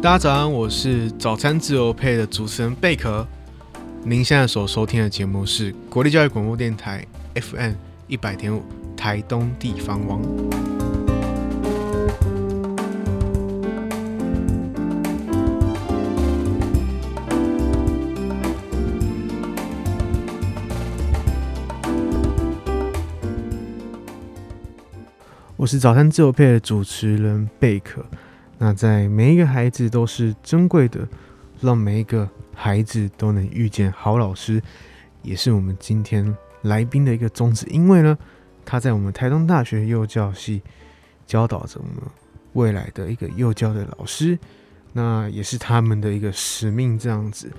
大家早安，我是早餐自由配的主持人贝壳。您现在所收听的节目是国立教育广播电台 FM 一百点五台东地方网。我是早餐自由配的主持人贝壳。那在每一个孩子都是珍贵的，让每一个孩子都能遇见好老师，也是我们今天来宾的一个宗旨。因为呢，他在我们台东大学幼教系教导着我们未来的一个幼教的老师，那也是他们的一个使命这样子。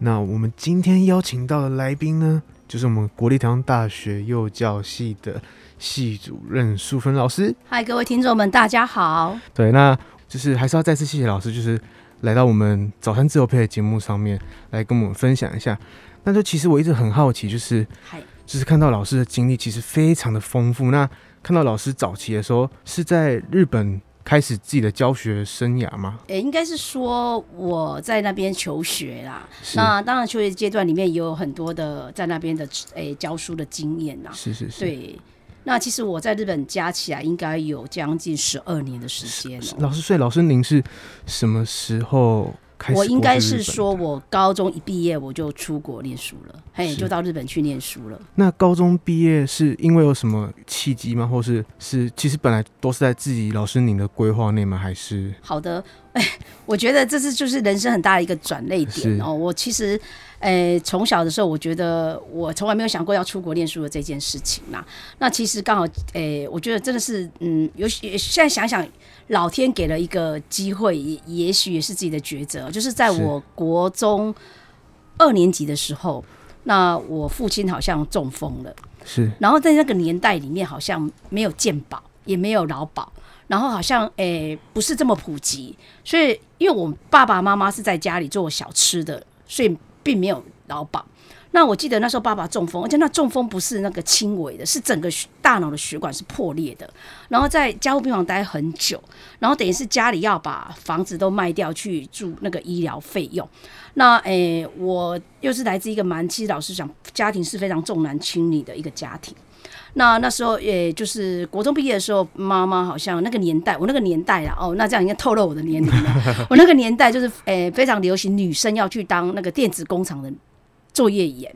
那我们今天邀请到的来宾呢，就是我们国立台湾大学幼教系的系主任淑芬老师。嗨，各位听众们，大家好。对，那。就是还是要再次谢谢老师，就是来到我们早餐自由配的节目上面来跟我们分享一下。那就其实我一直很好奇，就是，就是看到老师的经历其实非常的丰富。那看到老师早期的时候是在日本开始自己的教学生涯吗？诶、欸，应该是说我在那边求学啦。那当然求学阶段里面也有很多的在那边的诶、欸、教书的经验啦。是是是，对。那其实我在日本加起来应该有将近十二年的时间了。老师，所以老师您是什么时候？我应该是说我高中一毕业我就出国念书了，嘿，就到日本去念书了。那高中毕业是因为有什么契机吗？或是是其实本来都是在自己老师您的规划内吗？还是？好的，哎，我觉得这是就是人生很大的一个转捩点哦。我其实。诶、欸，从小的时候，我觉得我从来没有想过要出国念书的这件事情嘛。那其实刚好，诶、欸，我觉得真的是，嗯，有现在想想，老天给了一个机会，也也许也是自己的抉择。就是在我国中二年级的时候，那我父亲好像中风了，是。然后在那个年代里面，好像没有健保，也没有劳保，然后好像诶、不是这么普及。所以，因为我爸爸妈妈是在家里做小吃的，所以。并没有劳保。那我记得那时候爸爸中风，而且那中风不是那个轻微的，是整个大脑的血管是破裂的。然后在加护病房待很久，然后等于是家里要把房子都卖掉去住那个医疗费用。那诶、我又是来自一个蛮，其实老实讲，家庭是非常重男轻女的一个家庭。那那时候，也就是国中毕业的时候，妈妈好像那个年代，我那个年代啦，哦，那这样应该透露我的年龄了。我那个年代就是，诶、欸，非常流行女生要去当那个电子工厂的作业员。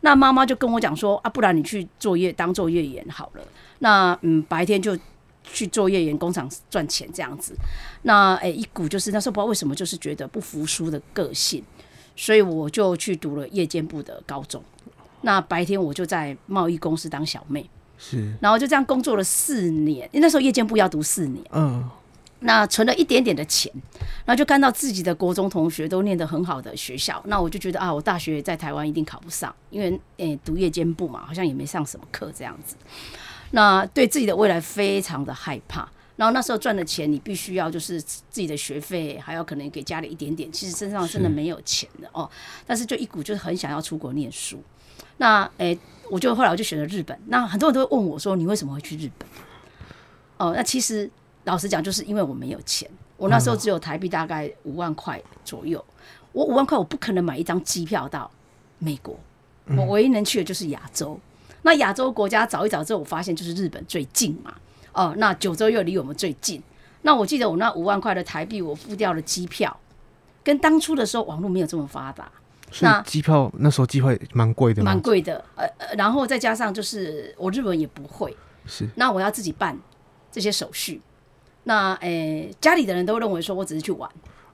那妈妈就跟我讲说，啊，不然你去作业当作业员好了。那嗯，白天就去作业员工厂赚钱这样子。那诶、欸，一股就是那时候不知道为什么，就是觉得不服输的个性，所以我就去读了夜间部的高中。那白天我就在贸易公司当小妹。是，然后就这样工作了四年，因为那时候夜间部要读四年，嗯，那存了一点点的钱，然后就看到自己的国中同学都念得很好的学校，那我就觉得啊，我大学在台湾一定考不上，因为诶、欸、读夜间部嘛，好像也没上什么课这样子，那对自己的未来非常的害怕，然后那时候赚的钱，你必须要就是自己的学费，还要可能给家里一点点，其实身上真的没有钱的哦，但是就一股就是很想要出国念书，那诶。欸我就后来我就选择日本，那很多人都会问我说：“你为什么会去日本？”哦，那其实老实讲，就是因为我没有钱，我那时候只有台币大概五万块左右。我五万块，我不可能买一张机票到美国，我唯一能去的就是亚洲。那亚洲国家找一找之后，我发现就是日本最近嘛。哦，那九州又离我们最近。那我记得我那五万块的台币，我付掉了机票，跟当初的时候网络没有这么发达。那机票那，时候机票蛮贵的，蛮贵的。呃呃，然后再加上就是我日本也不会，是那我要自己办这些手续。那诶、欸，家里的人都认为说我只是去玩，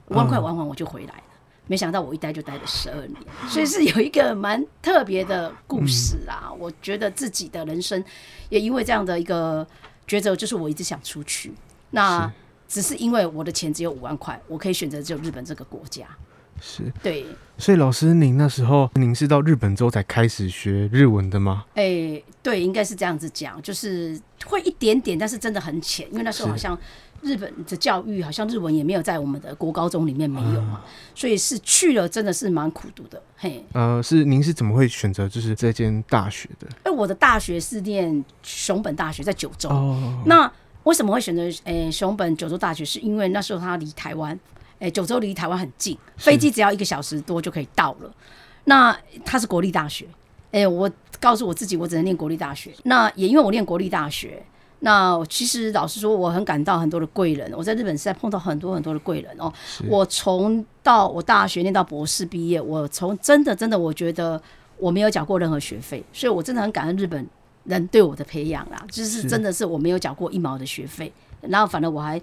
五万块玩完我就回来了。嗯、没想到我一待就待了十二年，所以是有一个蛮特别的故事啊。嗯、我觉得自己的人生也因为这样的一个抉择，就是我一直想出去。那只是因为我的钱只有五万块，我可以选择只有日本这个国家。是对，所以老师，您那时候您是到日本之后才开始学日文的吗？哎、欸，对，应该是这样子讲，就是会一点点，但是真的很浅，因为那时候好像日本的教育好像日文也没有在我们的国高中里面没有嘛，嗯、所以是去了真的是蛮苦读的。嘿，呃，是您是怎么会选择就是这间大学的？哎，我的大学是念熊本大学，在九州。哦，那为什么会选择诶、欸、熊本九州大学？是因为那时候他离台湾，诶、欸、九州离台湾很近，飞机只要一个小时多就可以到了。那它是国立大学，诶、欸，我告诉我自己，我只能念国立大学。那也因为我念国立大学，那其实老实说，我很感到很多的贵人。我在日本是在碰到很多很多的贵人哦。我从到我大学念到博士毕业，我从真的真的，我觉得我没有缴过任何学费，所以我真的很感恩日本人对我的培养啦。就是真的是我没有缴过一毛的学费，然后反正我还。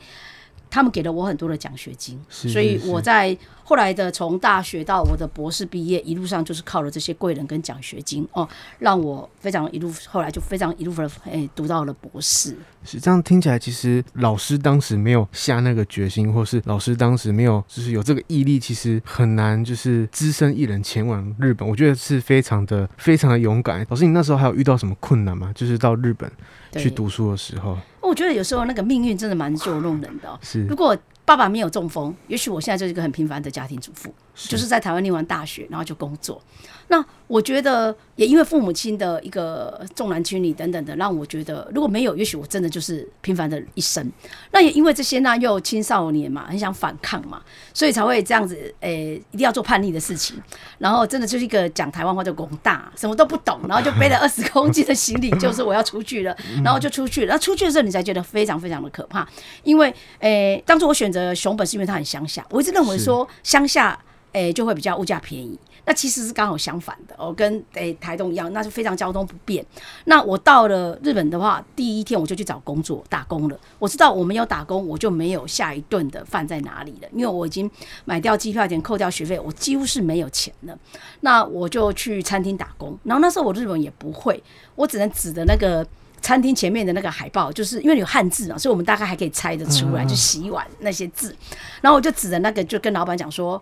他们给了我很多的奖学金，所以我在后来的从大学到我的博士毕业，一路上就是靠了这些贵人跟奖学金哦，让我非常一路后来就非常一路的哎读到了博士。是这样听起来，其实老师当时没有下那个决心，或是老师当时没有就是有这个毅力，其实很难就是只身一人前往日本。我觉得是非常的非常的勇敢。老师，你那时候还有遇到什么困难吗？就是到日本去读书的时候。我觉得有时候那个命运真的蛮捉弄人的喔。是，如果爸爸没有中风，也许我现在就是一个很平凡的家庭主妇。就是在台湾念完大学，然后就工作。那我觉得也因为父母亲的一个重男轻女等等的，让我觉得如果没有，也许我真的就是平凡的一生。那也因为这些呢，又青少年嘛，很想反抗嘛，所以才会这样子，诶、欸，一定要做叛逆的事情。然后真的就是一个讲台湾话就工大，什么都不懂，然后就背了二十公斤的行李，就是我要出去了，然后就出去了。然后出去的时候，你才觉得非常非常的可怕，因为诶、欸，当初我选择熊本是因为它很乡下，我一直认为说乡下。诶、欸，就会比较物价便宜。那其实是刚好相反的哦，跟诶、欸、台东一样，那是非常交通不便。那我到了日本的话，第一天我就去找工作打工了。我知道我没有打工，我就没有下一顿的饭在哪里了，因为我已经买掉机票钱，扣掉学费，我几乎是没有钱了。那我就去餐厅打工。然后那时候我日本也不会，我只能指着那个餐厅前面的那个海报，就是因为有汉字嘛，所以我们大概还可以猜得出来，就洗碗那些字。然后我就指着那个，就跟老板讲说。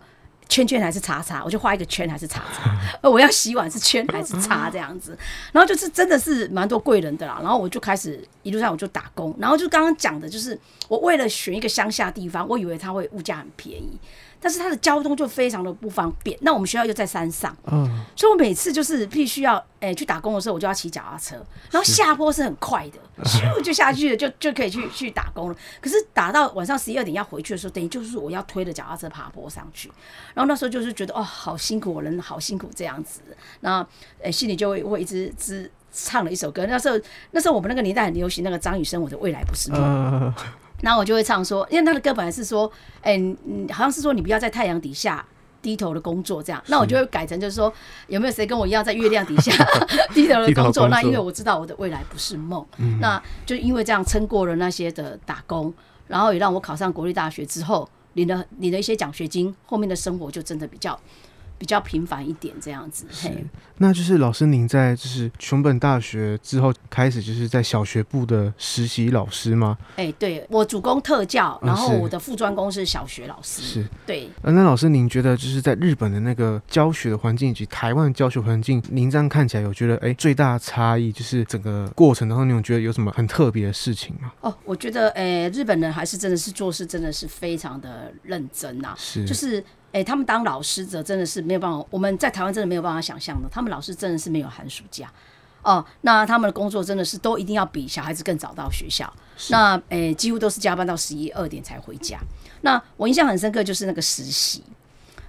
圈圈还是叉叉，我就画一个圈还是叉叉。呃，我要洗碗是圈还是叉这样子，然后就是真的是蛮多贵人的啦。然后我就开始一路上我就打工，然后就刚刚讲的就是我为了选一个乡下地方，我以为它会物价很便宜。但是它的交通就非常的不方便，那我们学校又在山上，嗯，所以我每次就是必须要诶、欸、去打工的时候，我就要骑脚踏车，然后下坡是很快的，咻就下去了，就就可以去去打工了。可是打到晚上十一二点要回去的时候，等于就是我要推着脚踏车爬坡上去，然后那时候就是觉得哦，好辛苦，我人好辛苦这样子，然后诶、欸、心里就会会一直直唱了一首歌。那时候那时候我们那个年代很流行那个张雨生《我的未来不是梦》。嗯然后我就会唱说，因为他的歌本来是说，哎，嗯，好像是说你不要在太阳底下低头的工作这样。那我就会改成就是说，有没有谁跟我一样在月亮底下 低头的工作？那因为我知道我的未来不是梦，嗯、那就因为这样撑过了那些的打工，然后也让我考上国立大学之后，领了领了一些奖学金，后面的生活就真的比较。比较频繁一点这样子，是，那就是老师您在就是熊本大学之后开始就是在小学部的实习老师吗？哎、欸，对，我主攻特教，然后我的副专攻是小学老师。是，对。呃，那老师您觉得就是在日本的那个教学的环境以及台湾的教学环境，您这样看起来有觉得哎、欸、最大的差异就是整个过程当中，你有觉得有什么很特别的事情吗？哦，我觉得哎、欸，日本人还是真的是做事真的是非常的认真呐、啊，是，就是。哎、欸，他们当老师者真的是没有办法，我们在台湾真的没有办法想象的。他们老师真的是没有寒暑假哦，那他们的工作真的是都一定要比小孩子更早到学校。那诶、欸，几乎都是加班到十一二点才回家。那我印象很深刻就是那个实习。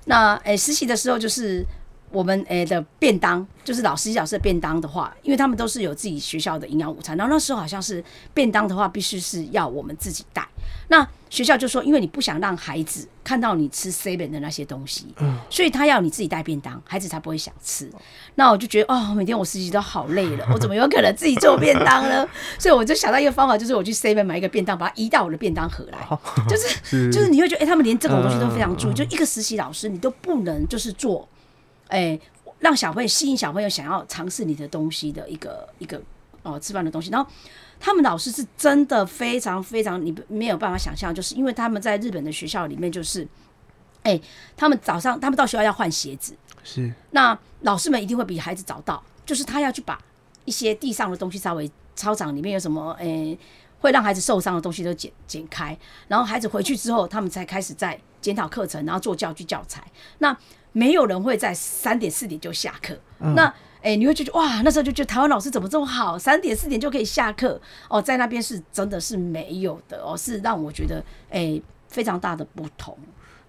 那诶、欸，实习的时候就是我们诶、欸、的便当，就是老师老师的便当的话，因为他们都是有自己学校的营养午餐，然后那时候好像是便当的话，必须是要我们自己带。那学校就说，因为你不想让孩子看到你吃 seven 的那些东西，嗯，所以他要你自己带便当，孩子才不会想吃。那我就觉得，哦，每天我实习都好累了，我怎么有可能自己做便当呢？所以我就想到一个方法，就是我去 seven 买一个便当，把它移到我的便当盒来。就是 是就是你会觉得，哎、欸，他们连这种东西都非常注意。就一个实习老师，你都不能就是做，哎、欸，让小朋友吸引小朋友想要尝试你的东西的一个一个哦吃饭的东西，然后。他们老师是真的非常非常，你没有办法想象，就是因为他们在日本的学校里面，就是，哎、欸，他们早上他们到学校要换鞋子，是，那老师们一定会比孩子早到，就是他要去把一些地上的东西稍微操场里面有什么，哎、欸，会让孩子受伤的东西都剪剪开，然后孩子回去之后，他们才开始在检讨课程，然后做教具教材。那没有人会在三点四点就下课，嗯、那。哎，你会觉得哇，那时候就觉得台湾老师怎么这么好，三点四点就可以下课哦，在那边是真的是没有的哦，是让我觉得哎非常大的不同。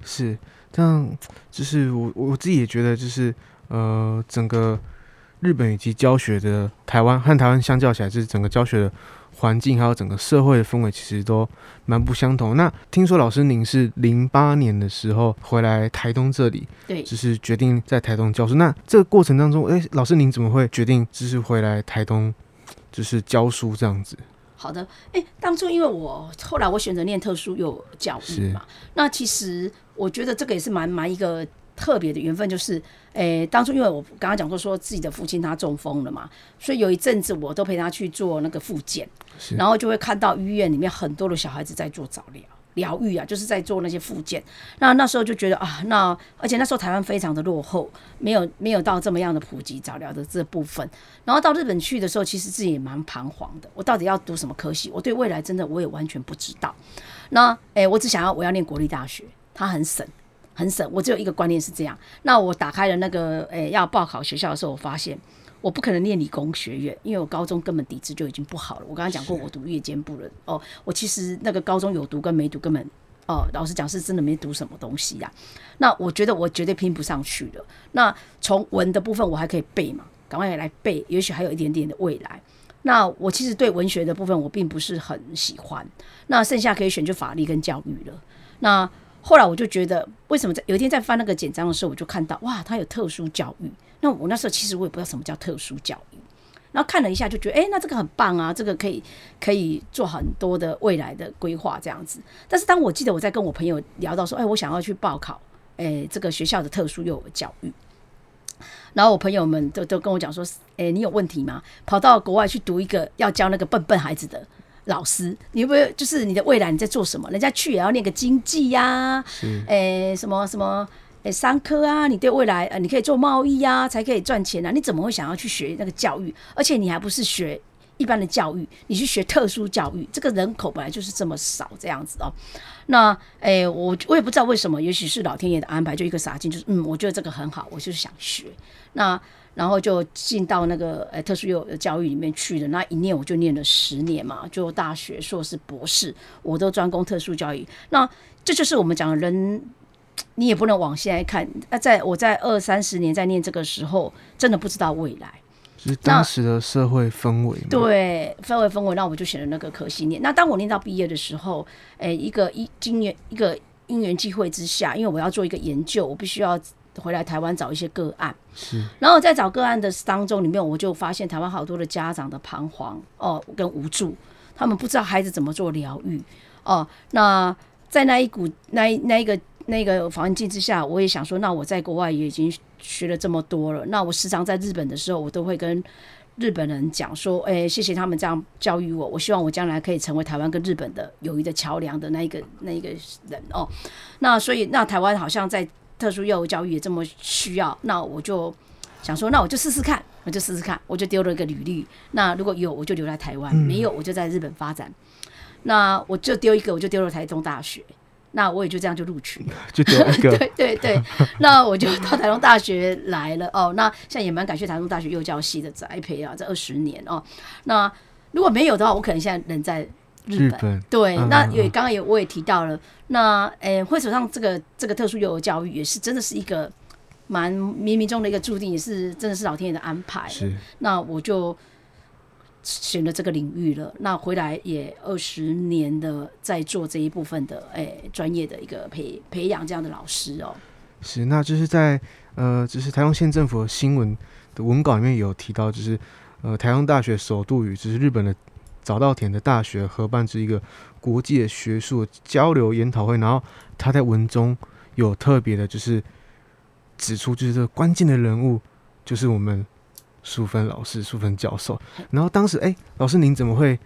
是，这样就是我我自己也觉得就是呃整个。日本以及教学的台湾和台湾相较起来，就是整个教学的环境还有整个社会的氛围，其实都蛮不相同。那听说老师您是零八年的时候回来台东这里，对，就是决定在台东教书。那这个过程当中，哎、欸，老师您怎么会决定就是回来台东就是教书这样子？好的，哎、欸，当初因为我后来我选择念特殊幼教育嘛，那其实我觉得这个也是蛮蛮一个。特别的缘分就是，诶、欸，当初因为我刚刚讲过，说自己的父亲他中风了嘛，所以有一阵子我都陪他去做那个复健，然后就会看到医院里面很多的小孩子在做早疗疗愈啊，就是在做那些复健。那那时候就觉得啊，那而且那时候台湾非常的落后，没有没有到这么样的普及早疗的这部分。然后到日本去的时候，其实自己也蛮彷徨的，我到底要读什么科系？我对未来真的我也完全不知道。那诶、欸，我只想要我要念国立大学，它很省。很省，我只有一个观念是这样。那我打开了那个诶、欸、要报考学校的时候，我发现我不可能念理工学院，因为我高中根本底子就已经不好了。我刚刚讲过，我读夜间部了哦。我其实那个高中有读跟没读根本哦，老实讲是真的没读什么东西呀、啊。那我觉得我绝对拼不上去了。那从文的部分我还可以背嘛，赶快来背，也许还有一点点的未来。那我其实对文学的部分我并不是很喜欢。那剩下可以选就法律跟教育了。那后来我就觉得，为什么在有一天在翻那个简章的时候，我就看到哇，他有特殊教育。那我那时候其实我也不知道什么叫特殊教育，然后看了一下就觉得，哎，那这个很棒啊，这个可以可以做很多的未来的规划这样子。但是当我记得我在跟我朋友聊到说，哎，我想要去报考，哎，这个学校的特殊幼儿教育，然后我朋友们都都跟我讲说，哎，你有问题吗？跑到国外去读一个要教那个笨笨孩子的。老师，你会不会就是你的未来你在做什么？人家去也要念个经济呀、啊，诶、欸，什么什么诶，商科啊？你对未来呃，你可以做贸易呀、啊，才可以赚钱啊。你怎么会想要去学那个教育？而且你还不是学一般的教育，你去学特殊教育，这个人口本来就是这么少，这样子哦。那诶、欸，我我也不知道为什么，也许是老天爷的安排，就一个傻劲，就是嗯，我觉得这个很好，我就是想学。那。然后就进到那个呃特殊幼教育里面去了，那一念我就念了十年嘛，就大学、硕士、博士，我都专攻特殊教育。那这就是我们讲的人，你也不能往现在看。那在我在二三十年在念这个时候，真的不知道未来，是当时的社会氛围。对，氛围氛围，那我就选了那个科系念。那当我念到毕业的时候，诶，一个一经验一个因缘际会之下，因为我要做一个研究，我必须要。回来台湾找一些个案，是，然后在找个案的当中里面，我就发现台湾好多的家长的彷徨哦跟无助，他们不知道孩子怎么做疗愈哦。那在那一股那一那一个那个环境之下，我也想说，那我在国外也已经学了这么多了，那我时常在日本的时候，我都会跟日本人讲说，哎，谢谢他们这样教育我，我希望我将来可以成为台湾跟日本的友谊的桥梁的那一个那一个人哦。那所以那台湾好像在。特殊幼儿教育也这么需要，那我就想说，那我就试试看，我就试试看，我就丢了一个履历。那如果有，我就留在台湾；没有，我就在日本发展。那我就丢一个，我就丢了台中大学。那我也就这样就录取了，就丢一个。对对对，那我就到台中大学来了。哦，那现在也蛮感谢台中大学幼教系的栽培啊，这二十年哦。那如果没有的话，我可能现在人在。日本，日本对，嗯、那也刚刚也我也提到了，那诶，会走上这个这个特殊幼儿教育也是真的是一个蛮冥冥中的一个注定，也是真的是老天爷的安排。是，那我就选了这个领域了。那回来也二十年的在做这一部分的诶专业的一个培培养这样的老师哦。是，那就是在呃，就是台中县政府的新闻的文稿里面有提到，就是呃，台中大学首度与就是日本的。早稻田的大学合办这一个国际的学术交流研讨会，然后他在文中有特别的，就是指出，就是这个关键的人物就是我们淑芬老师、淑芬教授。然后当时，哎、欸，老师您怎么会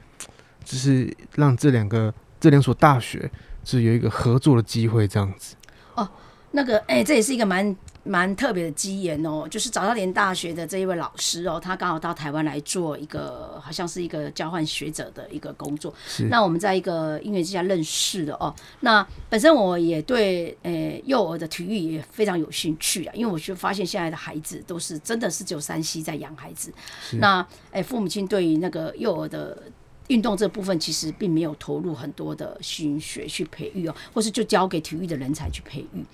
就是让这两个这两所大学是有一个合作的机会这样子？哦，那个，哎、欸，这也是一个蛮蛮特别的机缘哦，就是早稻田大学的这一位老师哦，他刚好到台湾来做一个，好像是一个交换学者的一个工作。那我们在一个音乐之家认识的哦。那本身我也对呃、欸、幼儿的体育也非常有兴趣啊，因为我就发现现在的孩子都是真的是只有山西在养孩子。那哎、欸，父母亲对于那个幼儿的。运动这部分其实并没有投入很多的心血去培育哦，或是就交给体育的人才去培育。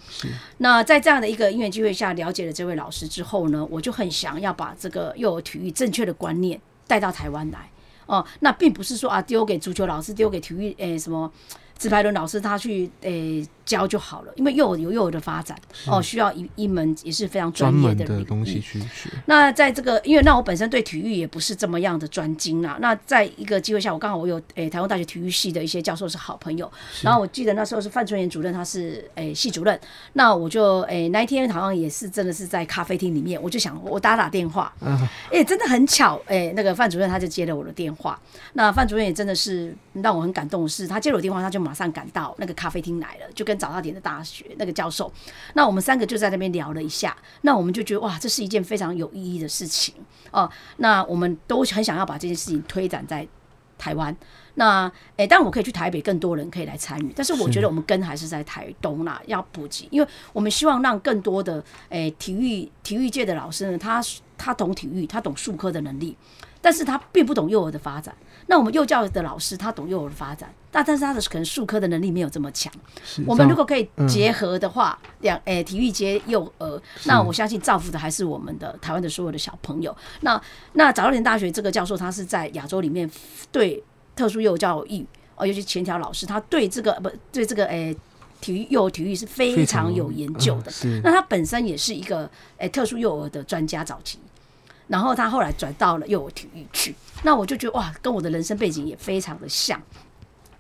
那在这样的一个因缘机会下，了解了这位老师之后呢，我就很想要把这个幼儿体育正确的观念带到台湾来哦。那并不是说啊，丢给足球老师，丢给体育诶、欸、什么。直排轮老师他去诶、欸、教就好了，因为幼儿有幼儿的发展哦，需要一一门也是非常专业的，的东西去学。那在这个，因为那我本身对体育也不是这么样的专精啦。那在一个机会下，我刚好我有诶、欸、台湾大学体育系的一些教授是好朋友，然后我记得那时候是范春妍主任，他是诶、欸、系主任。那我就诶、欸、那一天好像也是真的是在咖啡厅里面，我就想我打打电话，哎、啊欸，真的很巧，诶、欸，那个范主任他就接了我的电话。那范主任也真的是让我很感动的是，他接了我电话，他就。马上赶到那个咖啡厅来了，就跟早稻田的大学那个教授，那我们三个就在那边聊了一下，那我们就觉得哇，这是一件非常有意义的事情哦。那我们都很想要把这件事情推展在台湾。那诶，当然我可以去台北，更多人可以来参与，但是我觉得我们根还是在台东啦，要普及，因为我们希望让更多的诶体育体育界的老师呢，他他懂体育，他懂术科的能力。但是他并不懂幼儿的发展。那我们幼教的老师，他懂幼儿的发展，但但是他的可能术科的能力没有这么强。我们如果可以结合的话，两、嗯、诶体育接幼儿，那我相信造福的还是我们的台湾的所有的小朋友。那那早稻田大学这个教授，他是在亚洲里面对特殊幼教育哦，尤其前条老师，他对这个不对这个诶体育幼儿体育是非常有研究的。嗯、那他本身也是一个诶特殊幼儿的专家早期。然后他后来转到了幼儿体育去，那我就觉得哇，跟我的人生背景也非常的像。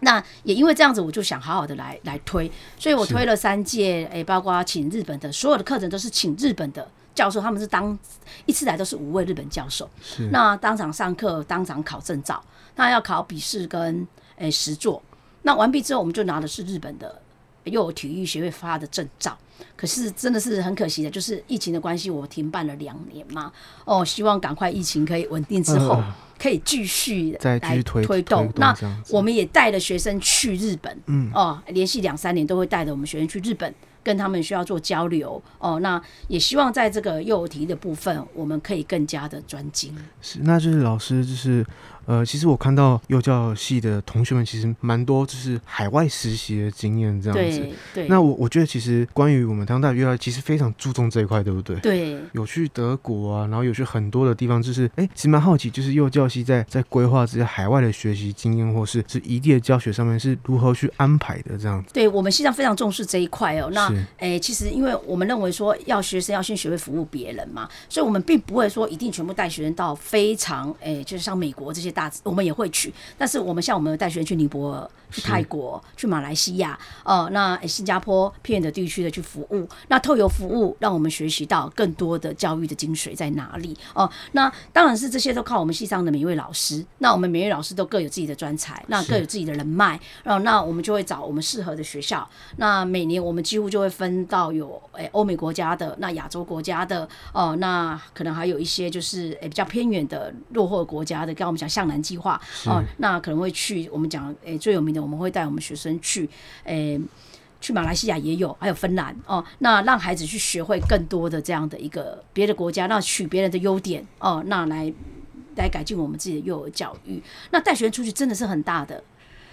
那也因为这样子，我就想好好的来来推，所以我推了三届，诶，包括请日本的所有的课程都是请日本的教授，他们是当一次来都是五位日本教授，那当场上课，当场考证照，那要考笔试跟诶实作，那完毕之后，我们就拿的是。日本的幼儿体育学会发的证照。可是真的是很可惜的，就是疫情的关系，我停办了两年嘛。哦，希望赶快疫情可以稳定之后，可以继续来推推动。那我们也带了学生去日本，嗯，哦，连续两三年都会带着我们学生去日本。跟他们需要做交流哦，那也希望在这个幼儿体育的部分，我们可以更加的专精。是，那就是老师，就是呃，其实我看到幼教系的同学们，其实蛮多就是海外实习的经验这样子。对，对。那我我觉得其实关于我们台湾大学幼教，其实非常注重这一块，对不对？对。有去德国啊，然后有去很多的地方，就是哎、欸，其实蛮好奇，就是幼教系在在规划这些海外的学习经验，或是是异地的教学上面是如何去安排的这样子。对，我们系上非常重视这一块哦。那哎、欸，其实因为我们认为说要学生要先学会服务别人嘛，所以我们并不会说一定全部带学生到非常哎、欸，就是像美国这些大，我们也会去。但是我们像我们带学生去尼泊尔、去泰国、去马来西亚哦、呃，那、欸、新加坡偏远的地区的去服务，那透过服务让我们学习到更多的教育的精髓在哪里哦、呃。那当然是这些都靠我们系上的每一位老师。那我们每一位老师都各有自己的专才，那各有自己的人脉，然后那我们就会找我们适合的学校。那每年我们几乎就会分。到有诶欧美国家的，那亚洲国家的哦，那可能还有一些就是诶比较偏远的落后国家的，跟我们讲向南计划。哦，那可能会去我们讲诶最有名的，我们会带我们学生去诶去马来西亚也有，还有芬兰。哦，那让孩子去学会更多的这样的一个别的国家，那取别人的优点。哦，那来来改进我们自己的幼儿教育，那带学生出去真的是很大的。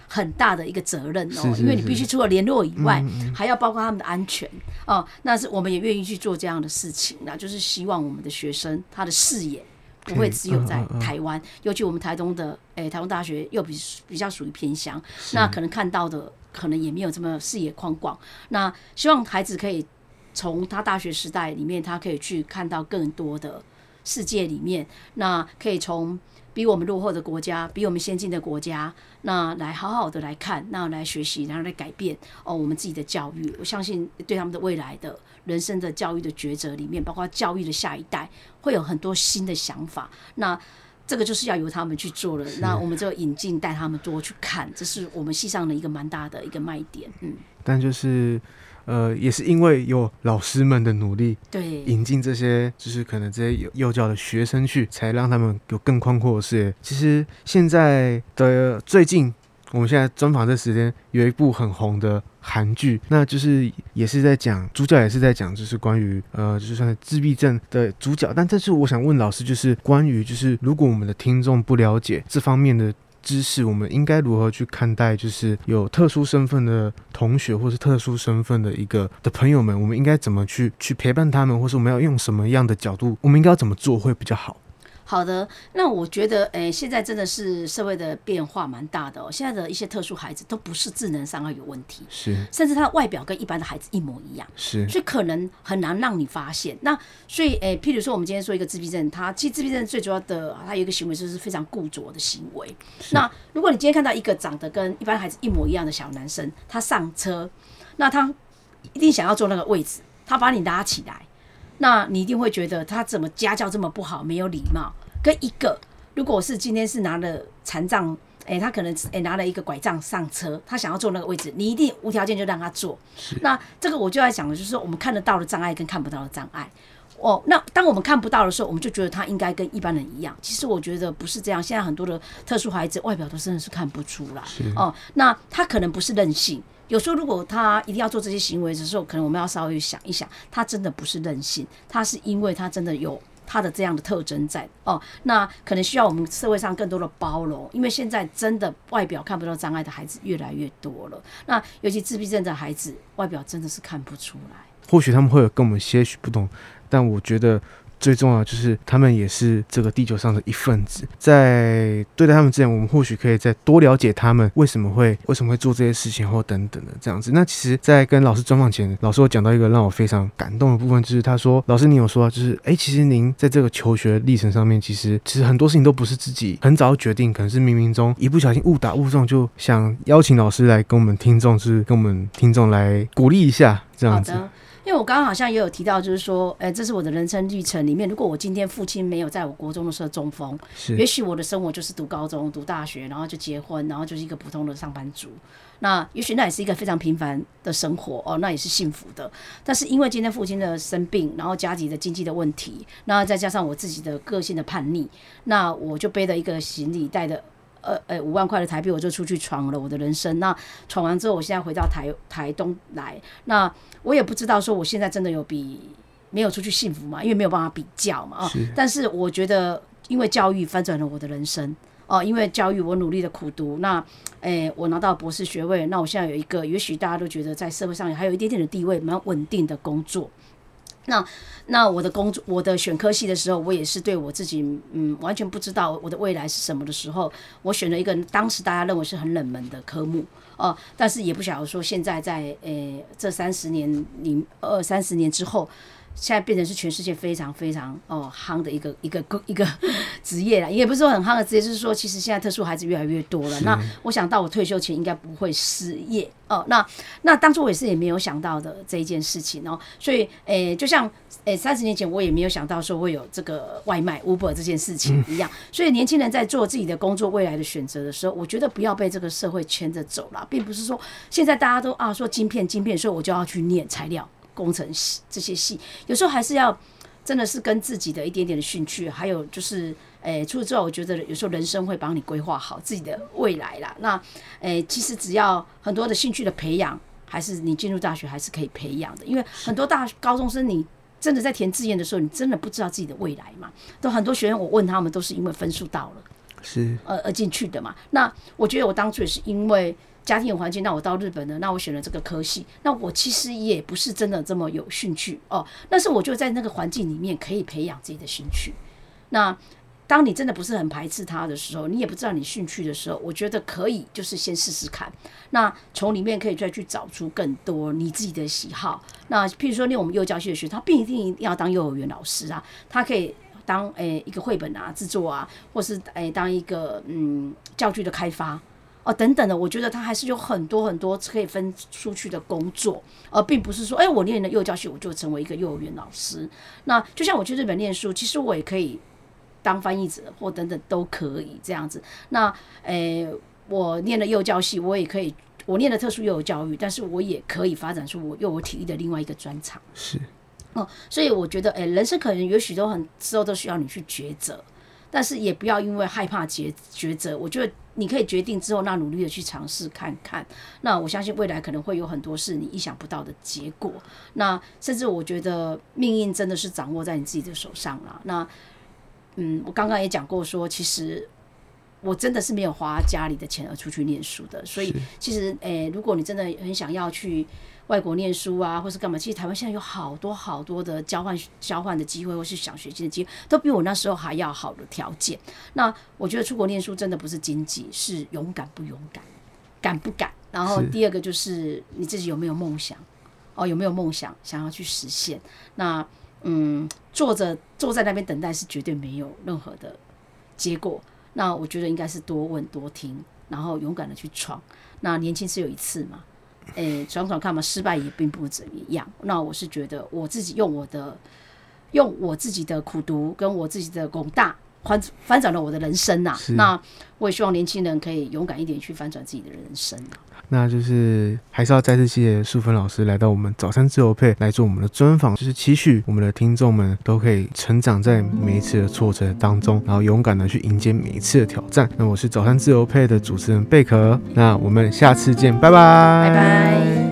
很大的一个责任哦，是是是，因为你必须除了联络以外，还要包括他们的安全。哦。那是我们也愿意去做这样的事情，那就是希望我们的学生他的视野不会只有在台湾，尤其我们台东的诶、欸，台东大学又比比较属于偏乡，那可能看到的可能也没有这么视野宽广。那希望孩子可以从他大学时代里面，他可以去看到更多的世界里面，那可以从。比我们落后的国家，比我们先进的国家，那来好好的来看，那来学习，然后来改变哦，我们自己的教育。我相信对他们的未来的人生的教育的抉择里面，包括教育的下一代，会有很多新的想法。那这个就是要由他们去做了。那我们就引进带他们多去看，这是我们系上的一个蛮大的一个卖点。嗯，但就是。呃，也是因为有老师们的努力，对，引进这些就是可能这些幼幼教的学生去，才让他们有更宽阔的视野。其实现在的最近，我们现在专访这时间有一部很红的韩剧，那就是也是在讲主角也是在讲，就是关于呃，就是算是自闭症的主角。但这次我想问老师，就是关于就是如果我们的听众不了解这方面的。知识，我们应该如何去看待？就是有特殊身份的同学，或是特殊身份的一个的朋友们，我们应该怎么去去陪伴他们，或是我们要用什么样的角度？我们应该要怎么做会比较好？好的，那我觉得，诶、欸，现在真的是社会的变化蛮大的哦。现在的一些特殊孩子都不是智能障碍有问题，是，甚至他的外表跟一般的孩子一模一样，是，所以可能很难让你发现。那所以，诶、欸，譬如说，我们今天说一个自闭症，他其实自闭症最主要的，他有一个行为就是非常固着的行为。那如果你今天看到一个长得跟一般孩子一模一样的小男生，他上车，那他一定想要坐那个位置，他把你拉起来。那你一定会觉得他怎么家教这么不好，没有礼貌。跟一个，如果是今天是拿了残障，哎、欸，他可能哎、欸、拿了一个拐杖上车，他想要坐那个位置，你一定无条件就让他坐。那这个我就在想的就是说，我们看得到的障碍跟看不到的障碍。哦，那当我们看不到的时候，我们就觉得他应该跟一般人一样。其实我觉得不是这样。现在很多的特殊孩子外表都真的是看不出来。哦，那他可能不是任性。有时候，如果他一定要做这些行为的时候，可能我们要稍微想一想，他真的不是任性，他是因为他真的有他的这样的特征在哦。那可能需要我们社会上更多的包容，因为现在真的外表看不到障碍的孩子越来越多了。那尤其自闭症的孩子，外表真的是看不出来。或许他们会有跟我们些许不同，但我觉得。最重要就是他们也是这个地球上的一份子，在对待他们之前，我们或许可以再多了解他们为什么会为什么会做这些事情，或等等的这样子。那其实，在跟老师专访前，老师有讲到一个让我非常感动的部分，就是他说：“老师，你有说，就是哎，其实您在这个求学历程上面，其实其实很多事情都不是自己很早决定，可能是冥冥中一不小心误打误撞，就想邀请老师来跟我们听众，就是跟我们听众来鼓励一下这样子。”因为我刚刚好像也有提到，就是说，哎，这是我的人生历程里面，如果我今天父亲没有在我国中的时候中风，是，也许我的生活就是读高中、读大学，然后就结婚，然后就是一个普通的上班族。那也许那也是一个非常平凡的生活哦，那也是幸福的。但是因为今天父亲的生病，然后家里的经济的问题，那再加上我自己的个性的叛逆，那我就背了一个行李带的。呃呃，五万块的台币，我就出去闯了我的人生。那闯完之后，我现在回到台台东来。那我也不知道说我现在真的有比没有出去幸福嘛？因为没有办法比较嘛。啊，但是我觉得，因为教育翻转了我的人生。哦，因为教育我努力的苦读，那诶、欸，我拿到博士学位。那我现在有一个，也许大家都觉得在社会上还有一点点的地位，蛮稳定的工作。那那我的工作，我的选科系的时候，我也是对我自己，嗯，完全不知道我的未来是什么的时候，我选了一个当时大家认为是很冷门的科目，哦、但是也不晓得说现在在诶、这三十年里二三十年之后。现在变成是全世界非常非常哦夯的一个一个一个 职业了，也不是说很夯的职业，就是说其实现在特殊孩子越来越多了。那我想到我退休前应该不会失业哦。那那当初我也是也没有想到的这一件事情哦。所以诶、欸，就像诶三十年前我也没有想到说会有这个外卖 Uber 这件事情一样。所以年轻人在做自己的工作未来的选择的时候，我觉得不要被这个社会牵着走了，并不是说现在大家都啊说晶片晶片，所以我就要去念材料。工程系这些系，有时候还是要真的是跟自己的一点点的兴趣，还有就是，诶、欸，除此之外，我觉得有时候人生会帮你规划好自己的未来啦。那，诶、欸，其实只要很多的兴趣的培养，还是你进入大学还是可以培养的。因为很多大高中生，你真的在填志愿的时候，你真的不知道自己的未来嘛。都很多学员，我问他们，都是因为分数到了，是，而而进去的嘛。那我觉得我当初也是因为。家庭环境，那我到日本呢？那我选了这个科系，那我其实也不是真的这么有兴趣哦。但是我就在那个环境里面可以培养自己的兴趣。那当你真的不是很排斥它的时候，你也不知道你兴趣的时候，我觉得可以就是先试试看。那从里面可以再去找出更多你自己的喜好。那譬如说，念我们幼教系的学生，他不一定要当幼儿园老师啊，他可以当诶、一个绘本啊制作啊，或是诶、当一个嗯教具的开发。哦，等等的，我觉得他还是有很多很多可以分出去的工作，而并不是说，哎，我念了幼教系，我就成为一个幼儿园老师。那就像我去日本念书，其实我也可以当翻译者或等等都可以这样子。那，诶，我念了幼教系，我也可以我念了特殊幼儿教育，但是我也可以发展出我幼儿体育的另外一个专长。是，哦，所以我觉得，哎、欸，人生可能有许多很之后都需要你去抉择，但是也不要因为害怕抉抉择。我觉得你可以决定之后，那努力的去尝试看看。那我相信未来可能会有很多是你意想不到的结果。那甚至我觉得命运真的是掌握在你自己的手上了。那，嗯，我刚刚也讲过说，其实。我真的是没有花家里的钱而出去念书的，所以其实，诶、欸，如果你真的很想要去外国念书啊，或是干嘛，其实台湾现在有好多好多的交换交换的机会，或是想学习的机会，都比我那时候还要好的条件。那我觉得出国念书真的不是经济，是勇敢不勇敢，敢不敢。然后第二个就是你自己有没有梦想，哦，有没有梦想想要去实现？那嗯，坐着坐在那边等待是绝对没有任何的结果。那我觉得应该是多问多听，然后勇敢的去闯。那年轻只有一次嘛，诶、欸，闯闯看嘛，失败也并不怎么样。那我是觉得我自己用我的，用我自己的苦读跟我自己的广大。翻翻转了我的人生呐、啊，那我也希望年轻人可以勇敢一点去翻转自己的人生、啊。那就是还是要再次谢谢淑芬老师来到我们早餐自由配来做我们的专访，就是期许我们的听众们都可以成长在每一次的挫折当中，然后勇敢的去迎接每一次的挑战。那我是早餐自由配的主持人贝壳，那我们下次见，拜拜，拜拜。